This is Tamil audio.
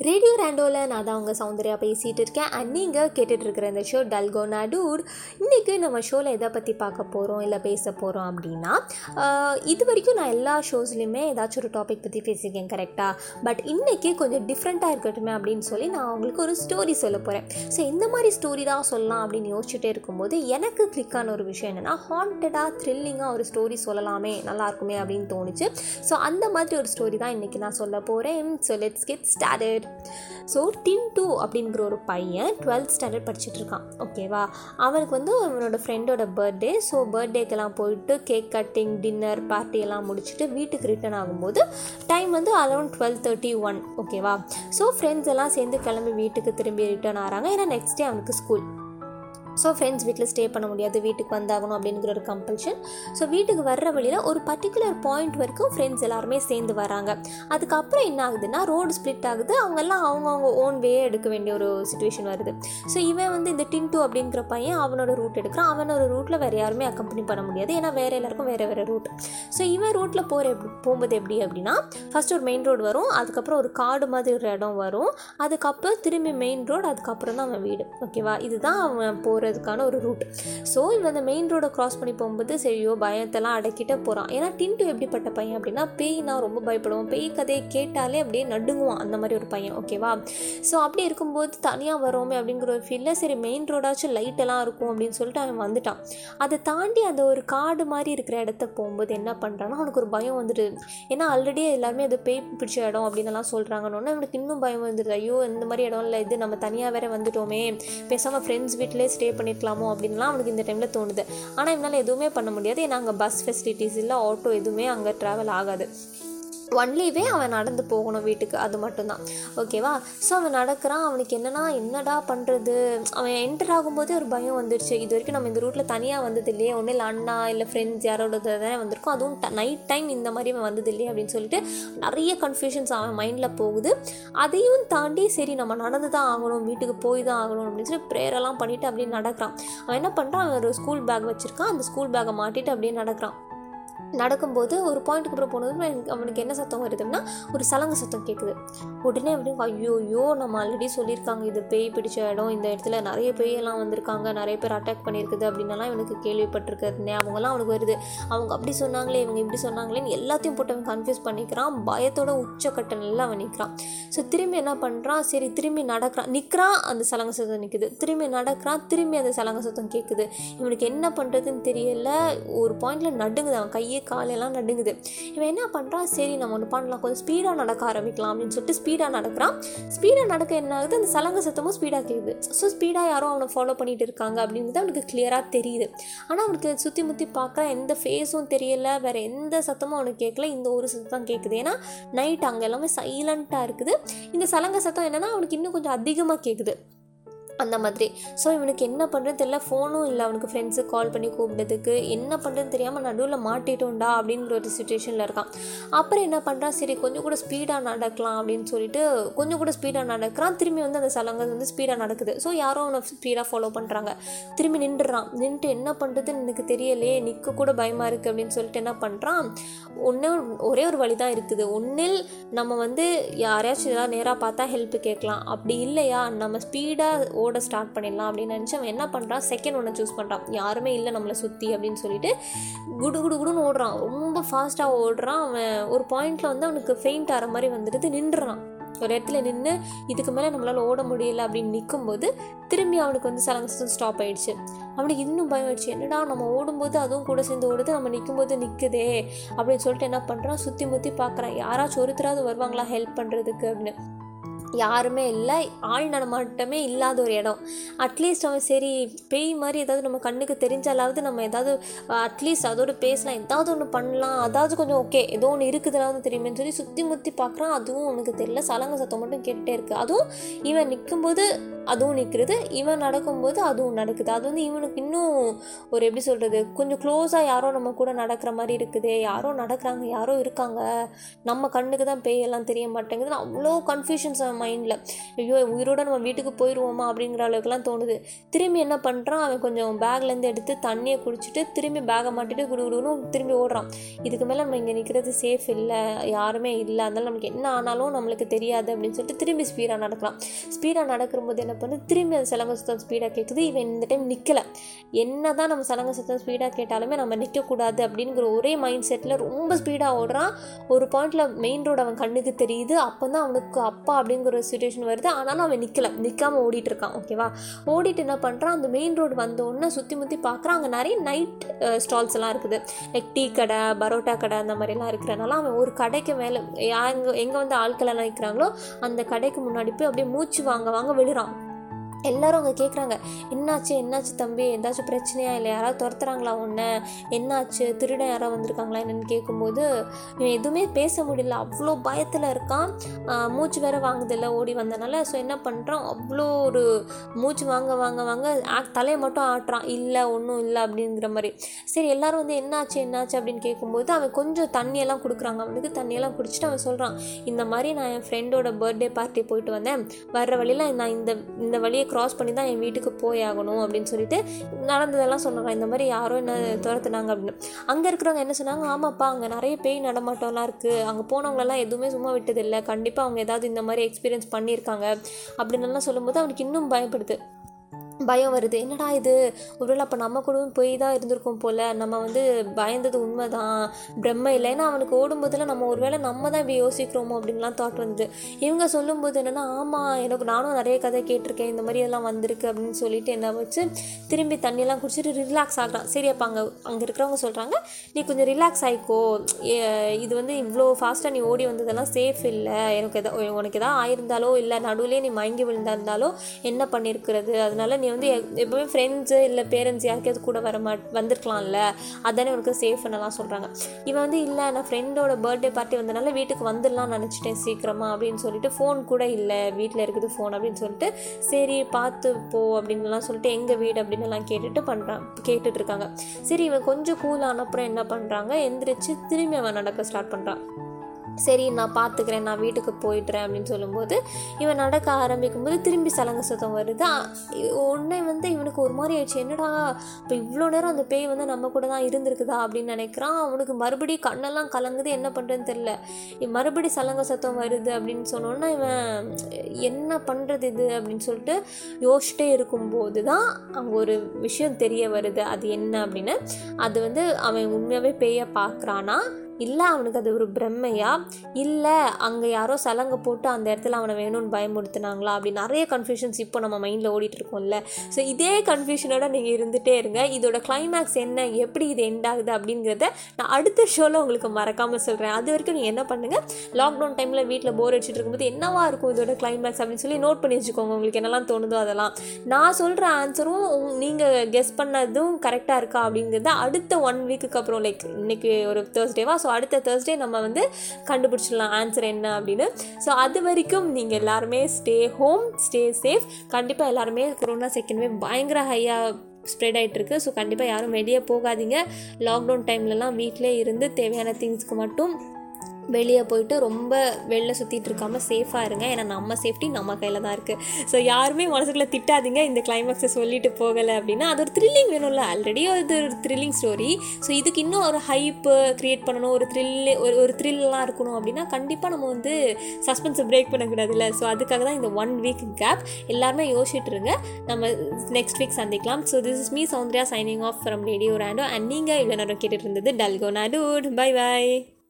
ரேடியோ ரேண்டோவில் நான் தான் அவங்க சௌந்தர்யா பேசிகிட்டு இருக்கேன். அண்ட் நீங்கள் கேட்டுட்டு இருக்கிற இந்த ஷோ டல்கோ நடூட் இன்றைக்கி நம்ம ஷோவில் எதை பற்றி பார்க்க போகிறோம் இல்லை பேச போகிறோம் அப்படின்னா இது வரைக்கும் நான் எல்லா ஷோஸ்லையுமே ஏதாச்சும் ஒரு டாபிக் பற்றி பேசியிருக்கேன் கரெக்டாக பட் இன்றைக்கி கொஞ்சம் டிஃப்ரெண்ட்டாக இருக்கட்டுமே அப்படின்னு சொல்லி நான் அவங்களுக்கு ஒரு ஸ்டோரி சொல்ல போகிறேன் ஸோ இந்த மாதிரி ஸ்டோரி தான் சொல்லலாம் அப்படின்னு யோசிச்சுட்டே இருக்கும்போது எனக்கு கிளிக் ஆன ஒரு விஷயம் என்னென்னா ஹாண்டடாக த்ரில்லிங்காக ஒரு ஸ்டோரி சொல்லலாமே நல்லாயிருக்குமே அப்படின்னு தோணுச்சு. ஸோ அந்த மாதிரி ஒரு ஸ்டோரி தான் இன்றைக்கி நான் சொல்ல போகிறேன் so let's get started so டின் டூ அப்படிங்கிற ஒரு பையன் டுவெல்த் ஸ்டாண்டர்ட் படிச்சுட்டு இருக்கான் ஓகேவா அவனுக்கு வந்து அவனோட ஃப்ரெண்டோட பர்த்டே ஸோ பர்த்டேக்கெல்லாம் போயிட்டு கேக் கட்டிங் டின்னர் பார்ட்டி எல்லாம் முடிச்சுட்டு வீட்டுக்கு ரிட்டர்ன் ஆகும்போது டைம் வந்து அரௌண்ட் டுவெல் தேர்ட்டி ஒன் ஓகேவா ஸோ ஃப்ரெண்ட்ஸ் எல்லாம் சேர்ந்து கிளம்பி வீட்டுக்கு திரும்பி ரிட்டர்ன் ஆகிறாங்க ஏன்னா நெக்ஸ்ட் டே அவனுக்கு ஸ்கூல் ஸோ ஃப்ரெண்ட்ஸ் வீட்டில் ஸ்டே பண்ண முடியாது. வீட்டுக்கு வந்தாகணும் அப்படிங்கிற ஒரு கம்பல்ஷன் ஸோ வீட்டுக்கு வர்ற வழியில் ஒரு பர்டிகுலர் பாயிண்ட் வரைக்கும் ஃப்ரெண்ட்ஸ் எல்லாருமே சேர்ந்து வராங்க. அதுக்கப்புறம் என்ன ஆகுதுன்னா ரோடு ஸ்ப்ளிட் ஆகுது. அவங்கெல்லாம் அவங்கவுங்க ஓன் வே எடுக்க வேண்டிய ஒரு சுச்சுவேஷன் வருது. ஸோ இவன் வந்து இந்த டின்டூ அப்படிங்கிற பையன் அவனோட ரூட் எடுக்கிறான். அவனோட ரூட்டில் வேறு யாருமே அக்கம்பெனி பண்ண முடியாது. ஏன்னா வேறு எல்லாருக்கும் வேறு வேறு ரூட் ஸோ இவன் ரூட்டில் போகிற எப்படி போகும்போது எப்படி அப்படின்னா ஃபஸ்ட் ஒரு மெயின் ரோடு வரும். அதுக்கப்புறம் ஒரு காடு மாதிரி ஒரு இடம் வரும். அதுக்கப்புறம் திரும்பி மெயின் ரோடு அதுக்கப்புறம் தான் அவன் வீடு. ஓகேவா இதுதான் அவன் போகிற போகிறதுக்கான ஒரு ரூட் ஸோ இவன் அந்த மெயின் ரோடை க்ராஸ் பண்ணி போகும்போது சரியோ பயத்தெல்லாம் அடக்கிட்டே போகிறான் ஏன்னா டின்ட்டு எப்படிப்பட்ட பையன் அப்படின்னா பேய்னா ரொம்ப பயப்படுவான். பேய் கதையை கேட்டாலே அப்படியே நடுங்குவான். அந்த மாதிரி ஒரு பையன் ஓகேவா ஸோ அப்படி இருக்கும்போது தனியாக வரோமே அப்படிங்கிற ஒரு ஃபீல்டில் சரி மெயின் ரோடாச்சும் லைட்டெல்லாம் இருக்கும் அப்படின்னு சொல்லிட்டு அவன் வந்துட்டான். அதை தாண்டி அந்த ஒரு காடு மாதிரி இருக்கிற இடத்த போகும்போது என்ன பண்ணுறான்னா அவனுக்கு ஒரு பயம் வந்துடுது ஏன்னா ஆல்ரெடி எல்லாருமே அது பேய் பிடிச்ச இடம் அப்படின்னு எல்லாம் சொல்கிறாங்கன்னு அவனுக்கு இன்னும் பயம் வந்துடுது ஐயோ இந்த மாதிரி இடம் இல்லை இது நம்ம தனியாக வேற வந்துட்டோமே. பேசாமல் ஃப்ரெண்ட்ஸ் வீட்டிலே ஸ்டே பண்ணிருக்கலாமோ அப்படின்லாம் அவனுக்கு இந்த டைமில் தோணுது. ஆனால் இவனால் எதுவுமே பண்ண முடியாது. ஏன்னா அங்கே பஸ் ஃபெசிலிட்டிஸ் இல்லை ஆட்டோ எதுவுமே அங்கே ட்ராவல் ஆகாது. ஒன்லிவே அவன் நடந்து போகணும் வீட்டுக்கு. அது மட்டும்தான். ஓகேவா ஸோ அவன் நடக்கிறான். அவனுக்கு என்னன்னா என்னடா பண்ணுறது அவன் என்டர் ஆகும்போதே ஒரு பயம் வந்துடுச்சு இது வரைக்கும் நம்ம இந்த ரூட்டில் தனியாக வந்தது இல்லையே. ஒன்றும் இல்லை அண்ணா இல்லை ஃப்ரெண்ட்ஸ் யாரோட தானே வந்திருக்கும். அதுவும் நைட் டைம் இந்த மாதிரி அவன் வந்தது இல்லையே அப்படின்னு சொல்லிட்டு நிறைய கன்ஃபியூஷன்ஸ் அவன் மைண்டில் போகுது. அதையும் தாண்டி சரி நம்ம நடந்து தான் ஆகணும். வீட்டுக்கு போய் தான் ஆகணும் அப்படின்னு சொல்லி ப்ரேயரெல்லாம் பண்ணிவிட்டு அப்படியே நடக்கிறான். அவன் என்ன பண்ணுறான் அவன் ஒரு ஸ்கூல் பேக் வச்சுருக்கான். அந்த ஸ்கூல் பேக்கை மாட்டிட்டு அப்படியே நடக்கிறான். நடக்கும்போது ஒரு பாயிண்ட்டுக்கு அப்புறம் போனதும் எனக்கு அவனுக்கு என்ன சத்தம் வருதுன்னா ஒரு சலங்கு சத்தம் கேட்குது உடனே அப்படி ஐயோ ஐயோ நம்ம ஆல்ரெடி சொல்லியிருக்காங்க. இது பேய் பிடிச்ச இடம். இந்த இடத்துல நிறைய பேயெல்லாம் வந்திருக்காங்க. நிறைய பேர் அட்டாக் பண்ணியிருக்குது. அப்படின்னலாம் இவனுக்கு கேள்விப்பட்டிருக்கிறதுனே அவங்கலாம் அவனுக்கு வருது. அவங்க அப்படி சொன்னாங்களே இவங்க இப்படி சொன்னாங்களேன்னு எல்லாத்தையும் போட்டு அவன் கன்ஃபியூஸ் பண்ணிக்கிறான். பயத்தோட உச்சக்கட்ட நல்லா அவன் நிற்கிறான் ஸோ திரும்பி என்ன பண்ணுறான் சரி திரும்பி நடக்கிறான். நிற்கிறான் அந்த சலங்க சத்தம் நிற்குது திரும்பி நடக்கிறான் திரும்பி அந்த சலங்க சத்தம் கேட்குது இவனுக்கு என்ன பண்ணுறதுன்னு தெரியல. ஒரு பாயிண்டில் நடுங்குது அவன் கையை காலையெல்லாம் நடுங்குது. இவன் என்ன பண்ணுறான் சரி நம்ம ஒன்று பண்ணலாம். கொஞ்சம் ஸ்பீடாக நடக்க ஆரம்பிக்கலாம் அப்படின்னு சொல்லிட்டு ஸ்பீடாக நடக்கிறான். ஸ்பீடாக நடக்க என்ன ஆகுது? அந்த சலங்க சத்தமும் ஸ்பீடாக கேட்குது ஸோ ஸ்பீடாக யாரும் அவனை ஃபாலோ பண்ணிட்டு இருக்காங்க அப்படிங்கிறது அவனுக்கு கிளியராக தெரியுது. ஆனால் அவனுக்கு சுற்றி முற்றி பார்க்க எந்த ஃபேஸும் தெரியல. வேறு எந்த சத்தமும் அவனுக்கு கேட்கல இந்த ஒரு சத்தம் கேட்குது ஏன்னா நைட் அங்கே எல்லாமே சைலண்ட்டாக இருக்குது. இந்த சலங்க சத்தம் என்னென்னா அவனுக்கு இன்னும் கொஞ்சம் அதிகமாக கேட்குது அந்த மாதிரி. ஸோ இவனுக்கு என்ன பண்ணுறது தெரியல. ஃபோனும் இல்லை. அவனுக்கு ஃப்ரெண்ட்ஸுக்கு கால் பண்ணி கூப்பிட்டதுக்கு என்ன பண்ணுறதுன்னு தெரியாமல் நடுவில் மாட்டிட்டோம்டா அப்படிங்கிற ஒரு சுச்சுவேஷனில் இருக்கான். அப்புறம் என்ன பண்ணுறான் சரி கொஞ்சம் கூட ஸ்பீடாக நடக்கலாம் அப்படின்னு சொல்லிட்டு கொஞ்சம் கூட ஸ்பீடாக நடக்கிறான். திரும்பி வந்து அந்த சலங்கை வந்து ஸ்பீடாக நடக்குது. ஸோ யாரும் அவனை ஸ்பீடாக ஃபாலோ பண்ணுறாங்க திரும்பி நின்றுறான். நின்றுட்டு என்ன பண்ணுறதுன்னு எனக்கு தெரியலையே. நிற்க கூட பயமாக இருக்குது அப்படின்னு சொல்லிட்டு என்ன பண்ணுறான் ஒன்றே ஒரே ஒரு வழி தான் இருக்குது. ஒன்றில் நம்ம வந்து யாரையாச்சும் ஏதாவது நேராக பார்த்தா ஹெல்ப் கேட்கலாம். அப்படி இல்லையா? நம்ம ஸ்பீடாக ஓட ஸ்டார்ட் பண்ணிடலாம் அப்படின்னு நினச்சி அவன் என்ன பண்ணுறான் செகண்ட் ஒன்று சூஸ் பண்ணுறான் யாருமே இல்லை நம்மளை சுற்றி அப்படின்னு சொல்லிட்டு குடு குடு குடுன்னு ஓடுறான். ரொம்ப ஃபாஸ்ட்டாக ஓடுறான். அவன் ஒரு பாயிண்டில் வந்து அவனுக்கு ஃபெயிண்ட் ஆகிற மாதிரி வந்துடுது. நின்றுறான். ஒரு இடத்துல நின்று இதுக்கு மேலே நம்மளால் ஓட முடியல அப்படின்னு நிற்கும்போது திரும்பி அவனுக்கு வந்து சலங்கசம் ஸ்டாப் ஆயிடுச்சு. அவனுக்கு இன்னும் பயம் ஆயிடுச்சு. என்னடா நம்ம ஓடும்போது அதுவும் கூட சேர்ந்து ஓடுது நம்ம நிற்கும்போது நிற்குதே அப்படின்னு சொல்லிட்டு என்ன பண்ணுறான் சுற்றி முற்றி பார்க்குறான் யாராச்சும் ஒருத்தராவது வருவாங்களா ஹெல்ப் பண்ணுறதுக்கு அப்படின்னு. யாருமே இல்லை. ஆள் நடமாட்டமே இல்லாத ஒரு இடம். அட்லீஸ்ட் அவன் சரி பேய் மாதிரி ஏதாவது நம்ம கண்ணுக்கு தெரிஞ்சாலாவது நம்ம ஏதாவது அட்லீஸ்ட் அதோடு பேசலாம். ஏதாவது ஒன்று பண்ணலாம். அதாவது கொஞ்சம் ஓகே ஏதோ ஒன்று இருக்குதுனாவது தெரியுமேன்னு சொல்லி சுற்றி முற்றி பார்க்குறான். அதுவும் உனக்கு தெரியல. சலங்க சத்தம் மட்டும் கேட்டுட்டே இருக்குது அதுவும் இவன் நிற்கும்போது அதுவும் நிற்கிறது இவன் நடக்கும்போது அதுவும் நடக்குது. அது வந்து இவனுக்கு இன்னும் ஒரு எப்படி சொல்கிறது கொஞ்சம் க்ளோஸாக யாரோ நம்ம கூட நடக்கிற மாதிரி இருக்குது. யாரோ நடக்கிறாங்க யாரோ இருக்காங்க. நம்ம கண்ணுக்கு தான் பேய் எல்லாம் தெரிய மாட்டேங்குதுன்னு அவ்வளோ கன்ஃபியூஷன்ஸ் மைண்டில் ஐயோ உயிரோட நம்ம வீட்டுக்கு போயிடுவோமா அப்படிங்கிற அளவுக்குலாம் தோணுது. திரும்பி என்ன பண்ணுறான் அவன் கொஞ்சம் பேக்லேருந்து எடுத்து தண்ணியை குடிச்சிட்டு திரும்பி பேகை மாட்டிட்டு குடுகுடுன்னு திரும்பி ஓடுறான். இதுக்கு மேலே நம்ம இங்கே நிற்கிறது சேஃப் இல்லை யாருமே இல்லை. அதனால நமக்கு என்ன ஆனாலும் நம்மளுக்கு தெரியாது அப்படின்னு சொல்லிட்டு திரும்பி ஸ்பீடாக நடக்கலாம் ஸ்பீடாக நடக்கும்போது என்ன பண்ணு திரும்பி அந்த சலங்க சுத்தம் ஸ்பீடாக கேட்குது இவன் இந்த டைம் நிற்கலை என்ன தான் நம்ம சலங்க சுத்தம் ஸ்பீடாக கேட்டாலுமே நம்ம நிற்கக்கூடாது அப்படிங்கிற ஒரே மைண்ட் செட்டில் ரொம்ப ஸ்பீடாக ஓடுறான். ஒரு பாயிண்டில் மெயின் ரோடு அவன் கண்ணுக்கு தெரியுது. அப்போ தான் அவனுக்கு அப்பா அப்படிங்கிற ஒரு சுச்சுவேஷன் வருது. ஆனாலும் அவன் நிற்கல நிற்காம ஓடிட்டு இருக்கான். ஓகேவா ஓடிட்டு என்ன பண்ணுறான் அந்த மெயின் ரோடு வந்த உடனே சுற்றி முற்றி பார்க்குறான் அங்கே நிறைய நைட் ஸ்டால்ஸ் எல்லாம் இருக்குது. லைக் டீ கடை பரோட்டா கடை அந்த மாதிரிலாம் இருக்கிறனால அவன் ஒரு கடைக்கு மேலே எங்கே எங்கே வந்து ஆட்கள் எல்லாம் நிற்கிறாங்களோ அந்த கடைக்கு முன்னாடி போய் அப்படியே மூச்சு வாங்க வாங்க விழுறான். எல்லாரும் அங்கே கேட்குறாங்க என்னாச்சு? என்னாச்சு தம்பி? ஏதாச்சும் பிரச்சனையா? இல்லை யாராவது துரத்துறாங்களா உன்னை? என்னாச்சு? திருடன் யாராவது வந்திருக்காங்களா? என்னென்னு கேட்கும்போது இவன் எதுவுமே பேச முடியல. அவ்வளோ பயத்தில் இருக்கான். மூச்சு வேற வாங்குதில்ல ஓடி வந்தனால. ஸோ என்ன பண்ணுறான் அவ்வளோ ஒரு மூச்சு வாங்க வாங்க வாங்க தலையை மட்டும் ஆட்டுறான். இல்லை ஒன்றும் இல்லை அப்படிங்கிற மாதிரி. சரி எல்லாரும் வந்து என்னாச்சு? என்னாச்சு? அப்படின்னு கேட்கும்போது அவன் கொஞ்சம் தண்ணியெல்லாம் கொடுக்குறாங்க. அவனுக்கு தண்ணியெல்லாம் குடிச்சிட்டு அவன் சொல்கிறான் இந்த மாதிரி நான் என் ஃப்ரெண்டோட பர்த்டே பார்ட்டி போயிட்டு வந்தேன். வர்ற வழியில் நான் இந்த இந்த வழியை க்ராஸ் பண்ணி தான் என் வீட்டுக்கு போய் ஆகணும் அப்படின்னு சொல்லிட்டு நடந்ததெல்லாம் சொன்னாங்க. இந்த மாதிரி யாரோ என்ன துரத்துனாங்க அப்படின்னு. அங்கே இருக்கிறவங்க என்ன சொன்னாங்க? ஆமாப்பா அங்கே நிறைய பேய் நடமாட்டம்லாம் இருக்குது அங்கே போனவங்களெல்லாம் எதுவுமே சும்மா விட்டதில்லை. கண்டிப்பாக அவங்க ஏதாவது இந்த மாதிரி எக்ஸ்பீரியன்ஸ் பண்ணியிருக்காங்க அப்படின்னு எல்லாம் சொல்லும்போது அவனுக்கு இன்னும் பயப்படுது. பயம் வருது. என்னடா இது? ஒருவேளை அப்போ நம்ம கூடவும் போய் தான் இருந்திருக்கோம் போல். நம்ம வந்து பயந்தது உண்மை தான் பிரம்ம இல்லை. ஏன்னா அவனுக்கு ஓடும்போதெல்லாம் நம்ம ஒருவேளை நம்ம தான் இப்படி யோசிக்கிறோமோ அப்படின்லாம் தாட் வந்தது. இவங்க சொல்லும்போது என்னென்னா ஆமாம் எனக்கு நானும் நிறைய கதை கேட்டிருக்கேன். இந்த மாதிரி எல்லாம் வந்திருக்கு அப்படின்னு சொல்லிட்டு என்ன வச்சு திரும்பி தண்ணியெல்லாம் குடிச்சிட்டு ரிலாக்ஸ் ஆகிறான். சரி அப்போ அங்கே அங்கே இருக்கிறவங்க சொல்கிறாங்க நீ கொஞ்சம் ரிலாக்ஸ் ஆகிக்கோ இது வந்து இவ்வளோ ஃபாஸ்ட்டாக நீ ஓடி வந்ததெல்லாம் சேஃப் இல்லை. எனக்கு எதா உனக்கு எதாவது ஆயிருந்தாலோ இல்லை நடுவிலே நீ மயங்கி விழுந்திருந்தாலோ என்ன பண்ணியிருக்கிறது? அதனால நீ வந்து எ- எப்பவுமே ஃப்ரெண்ட்ஸு இல்லை பேரண்ட்ஸ் யாருக்காவது கூட வர மாட் வந்திருக்கலாம்ல அதானே உனக்கு பண்ணலாம் சொல்கிறாங்க இவன் வந்து இல்லை நான் ஃப்ரெண்டோட பர்த்டே பார்ட்டி வந்தனால வீட்டுக்கு வந்துடலாம் நினச்சிட்டேன் சீக்கிரமாக அப்படின்னு சொல்லிட்டு ஃபோன் கூட இல்லை. வீட்டில் இருக்குது ஃபோன் அப்படின்னு சொல்லிட்டு சரி பார்த்து போ அப்படின்லாம் சொல்லிட்டு எங்கள் வீடு? அப்படின்னுலாம் கேட்டுட்டு பண்ணுறான் கேட்டுட்ருக்காங்க சரி இவன் கொஞ்சம் கூல் ஆனப்புறம் என்ன பண்ணுறாங்க எந்திரிச்சு திரும்பி அவன் நடக்க ஸ்டார்ட் பண்ணுறான் சரி நான் பார்த்துக்கிறேன் நான் வீட்டுக்கு போயிடுறேன் அப்படின்னு சொல்லும்போது இவன் நடக்க ஆரம்பிக்கும் போது திரும்பி சலங்க சுத்தம் வருது. உடனே வந்து இவனுக்கு ஒரு மாதிரி ஆயிடுச்சு. என்னடா இப்போ இவ்வளோ நேரம் அந்த பேய் வந்து நம்ம கூட தான் இருந்திருக்குதா அப்படின்னு நினைக்கிறான். அவனுக்கு மறுபடியும் கண்ணெல்லாம் கலங்குது. என்ன பண்ணுறதுன்னு தெரில மறுபடி சலங்க சத்தம் வருது அப்படின்னு சொன்னோன்னா இவன் என்ன பண்ணுறது இது? அப்படின்னு சொல்லிட்டு யோசிச்சுட்டே இருக்கும்போது தான் அங்கே ஒரு விஷயம் தெரிய வருது. அது என்ன அப்படின்னு. அது வந்து அவன் உண்மையாகவே பேயை பார்க்குறானா இல்லை அவனுக்கு அது ஒரு பிரம்மையா? இல்லை அங்கே யாரோ சலங்கை போட்டு அந்த இடத்துல அவனை வேணும்னு பயமுறுத்துனாங்களா? அப்படி நிறைய கன்ஃபியூஷன்ஸ் இப்போ நம்ம மைண்டில் ஓடிட்டு இருக்கோம்ல. ஸோ இதே கன்ஃபியூஷனோட நீங்கள் இருந்துகிட்டே இருங்க. இதோட கிளைமேக்ஸ் என்ன? எப்படி இது எண்ட் ஆகுது? அப்படிங்கிறத நான் அடுத்த ஷோவில் உங்களுக்கு மறக்காமல் சொல்கிறேன் அது வரைக்கும் நீங்கள் என்ன பண்ணுங்கள் லாக்டவுன் டைமில் வீட்டில் போர் அடிச்சிட்டு இருக்கும்போது என்னவா இருக்கும் இதோட கிளைமேக்ஸ் அப்படின்னு சொல்லி நோட் பண்ணி வச்சுக்கோங்க. உங்களுக்கு என்னெல்லாம் தோணுதோ அதெல்லாம். நான் சொல்கிற ஆன்சரும் நீங்கள் கெஸ் பண்ணதும் கரெக்டாக இருக்கா அப்படிங்கிறத அடுத்த ஒன் வீக்குக்கு அப்புறம் லைக் இன்னைக்கு ஒரு தேர்ஸ்டேவா ஸோ ஸோ அடுத்த தேர்ஸ்டே நம்ம வந்து கண்டுபிடிச்சிடலாம். ஆன்சர் என்ன அப்படின்னு. ஸோ அது வரைக்கும் நீங்கள் எல்லாருமே ஸ்டே ஹோம் ஸ்டே சேஃப் கண்டிப்பாக எல்லாருமே கொரோனா செகண்ட் வேவ் பயங்கர ஹையாக ஸ்ப்ரெட் ஆகிட்டு இருக்கு ஸோ கண்டிப்பாக யாரும் வெளியே போகாதீங்க. லாக்டவுன் டைம்லலாம் வீட்டிலே இருந்து தேவையான திங்ஸ்க்கு மட்டும் வெளியே போயிட்டு ரொம்ப வெளில சுற்றிட்டு இருக்காமல் சேஃபாக இருங்க. ஏன்னா நம்ம சேஃப்டி நம்ம கையில் தான் இருக்குது ஸோ யாருமே மனசுக்குள்ளே திட்டாதீங்க. இந்த கிளைமேக்ஸை சொல்லிட்டு போகலை அப்படின்னா அது ஒரு த்ரில்லிங் வேணும்ல. ஆல்ரெடி அது ஒரு த்ரில்லிங் ஸ்டோரி ஸோ இதுக்கு இன்னும் ஒரு ஹைப்பு க்ரியேட் பண்ணணும். ஒரு த்ரில் ஒரு ஒரு த்ரில்லாம் இருக்கணும் அப்படின்னா கண்டிப்பாக நம்ம வந்து சஸ்பென்ஸை பிரேக் பண்ணக்கூடாதுல்ல. ஸோ அதுக்காக தான் இந்த ஒன் வீக் கேப் எல்லாருமே யோசிச்சுட்டு இருங்க. நம்ம நெக்ஸ்ட் வீக் சந்திக்கலாம். So this is me Soundarya signing off from Radio Rando and நீங்கள் இவ்வளோ நேரம் கேட்டுட்டு இருந்தது டல்கோ நாடு பை பை